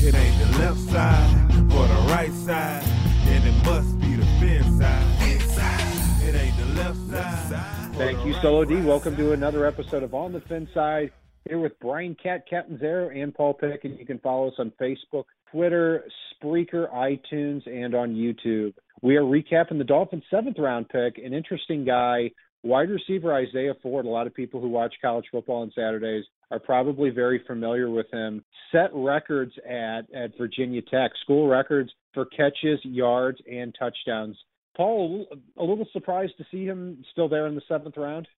It ain't the left side or the right side, and it must be the fin side. Inside. It ain't the left side. Thank you, Solo D. Welcome to another episode of On the Fin Side. Here with Brian Cat Captain Zero, and Paul Pick, and you can follow us on Facebook, Twitter, Spreaker, iTunes, and on YouTube. We are recapping the Dolphins' seventh round pick, an interesting guy, wide receiver Isaiah Ford. A lot of people who watch college football on Saturdays are probably very familiar with him. Set records at at Virginia Tech, school records for catches, yards, and touchdowns. Paul, a little surprised to see him still there in the seventh round.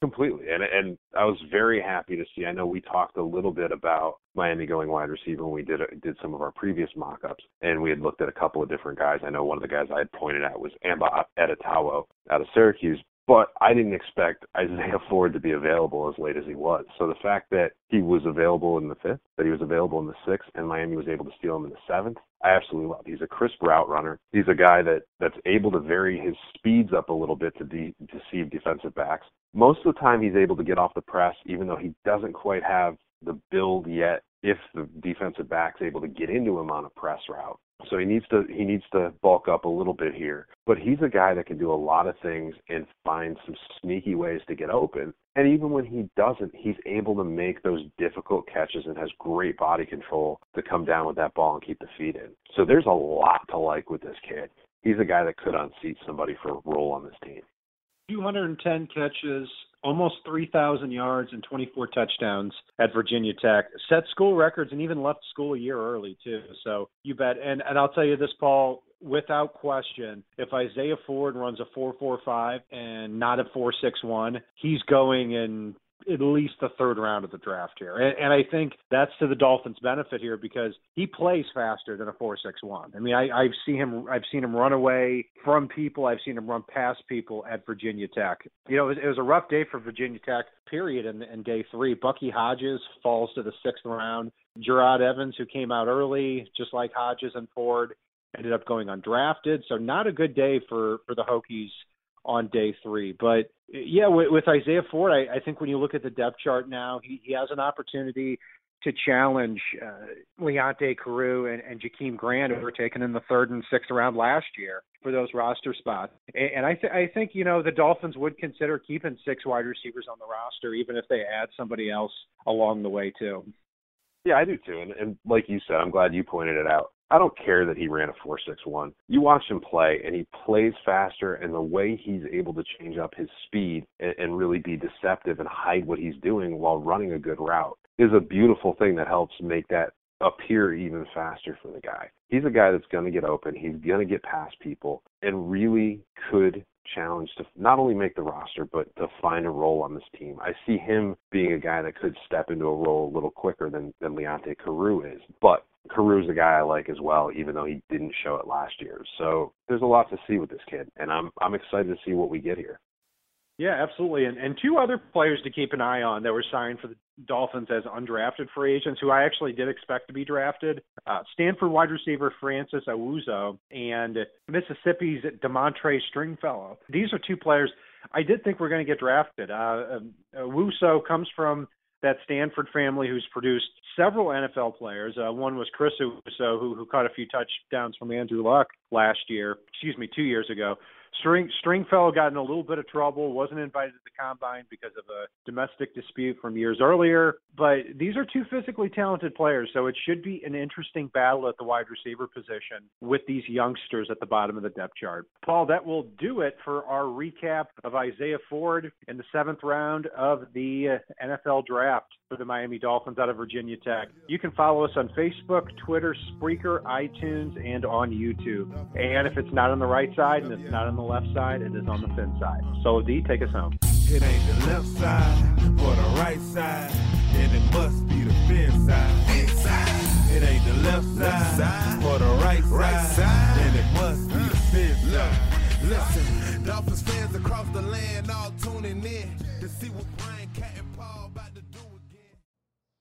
Completely, and and I was very happy to see. I know we talked a little bit about Miami going wide receiver when we did did some of our previous mock-ups, and we had looked at a couple of different guys. I know one of the guys I had pointed at was Amba Etta-Tawo out of Syracuse, but I didn't expect Isaiah Ford to be available as late as he was. So the fact that he was available in the fifth, that he was available in the sixth, and Miami was able to steal him in the seventh, I absolutely love. He's a crisp route runner. He's a guy that that's able to vary his speeds up a little bit to de- deceive defensive backs. Most of the time, he's able to get off the press, even though he doesn't quite have the build yet. If the defensive back's able to get into him on a press route, so he needs to he needs to bulk up a little bit here. But he's a guy that can do a lot of things and find some sneaky ways to get open. And even when he doesn't, he's able to make those difficult catches and has great body control to come down with that ball and keep the feet in. So there's a lot to like with this kid. He's a guy that could unseat somebody for a role on this team. 210 catches, almost 3,000 yards, and 24 touchdowns at Virginia Tech. Set school records and even left school a year early too. So you bet. And and I'll tell you this, Paul, without question, if Isaiah Ford runs a 4.45 and not a 4.61, he's going in at least the third round of the draft here. And, and I think that's to the Dolphins' benefit here because he plays faster than a four six one. I mean, I, I've seen him. I've seen him run away from people. I've seen him run past people at Virginia Tech. You know, it was, it was a rough day for Virginia Tech. Period. In, in day three, Bucky Hodges falls to the sixth round. Jerod Evans, who came out early, just like Hodges and Ford, ended up going undrafted. So not a good day for for the Hokies on day three. But yeah, with, with Isaiah Ford, I, I think when you look at the depth chart now, he, he has an opportunity to challenge uh, Leonte Carroo and, and Jakeem Grant, who were taken in the third and sixth round last year for those roster spots. And, and I, th- I think you know the Dolphins would consider keeping six wide receivers on the roster, even if they add somebody else along the way too. Yeah, I do too. And, and like you said, I'm glad you pointed it out. I don't care that he ran a 4.61. You watch him play, and he plays faster, and the way he's able to change up his speed and, and really be deceptive and hide what he's doing while running a good route is a beautiful thing that helps make that appear even faster for the guy. He's a guy that's going to get open. He's going to get past people and really could challenge to not only make the roster but to find a role on this team. I see him being a guy that could step into a role a little quicker than than Leonte Carroo is. But Carroo's a guy I like as well, even though he didn't show it last year. So there's a lot to see with this kid, and I'm I'm excited to see what we get here. Yeah, absolutely. And and two other players to keep an eye on that were signed for the Dolphins as undrafted free agents, who I actually did expect to be drafted. Uh, Stanford wide receiver Francis Owusu and Mississippi's Damore'ea Stringfellow. These are two players I did think were going to get drafted. Uh, Owusu comes from that Stanford family who's produced several NFL players. Uh, one was Chris Owusu, who, who caught a few touchdowns from Andrew Luck last year, excuse me, two years ago. String Stringfellow got in a little bit of trouble, wasn't invited to the combine because of a domestic dispute from years earlier. But these are two physically talented players, so it should be an interesting battle at the wide receiver position with these youngsters at the bottom of the depth chart. Paul, that will do it for our recap of Isaiah Ford in the seventh round of the uh, NFL draft for the Miami Dolphins out of Virginia Tech. You can follow us on Facebook, Twitter, Spreaker, iTunes, and on YouTube. And if it's not on the right side and it's not on the left side, it is on the fin side. So, D, take us home. It ain't the left side or the right side, and it must be the fin side. Inside. It ain't the left side or the right side, then it must be the fin side. Listen, Dolphins fans across the land all tuning in to see what Brian Cat and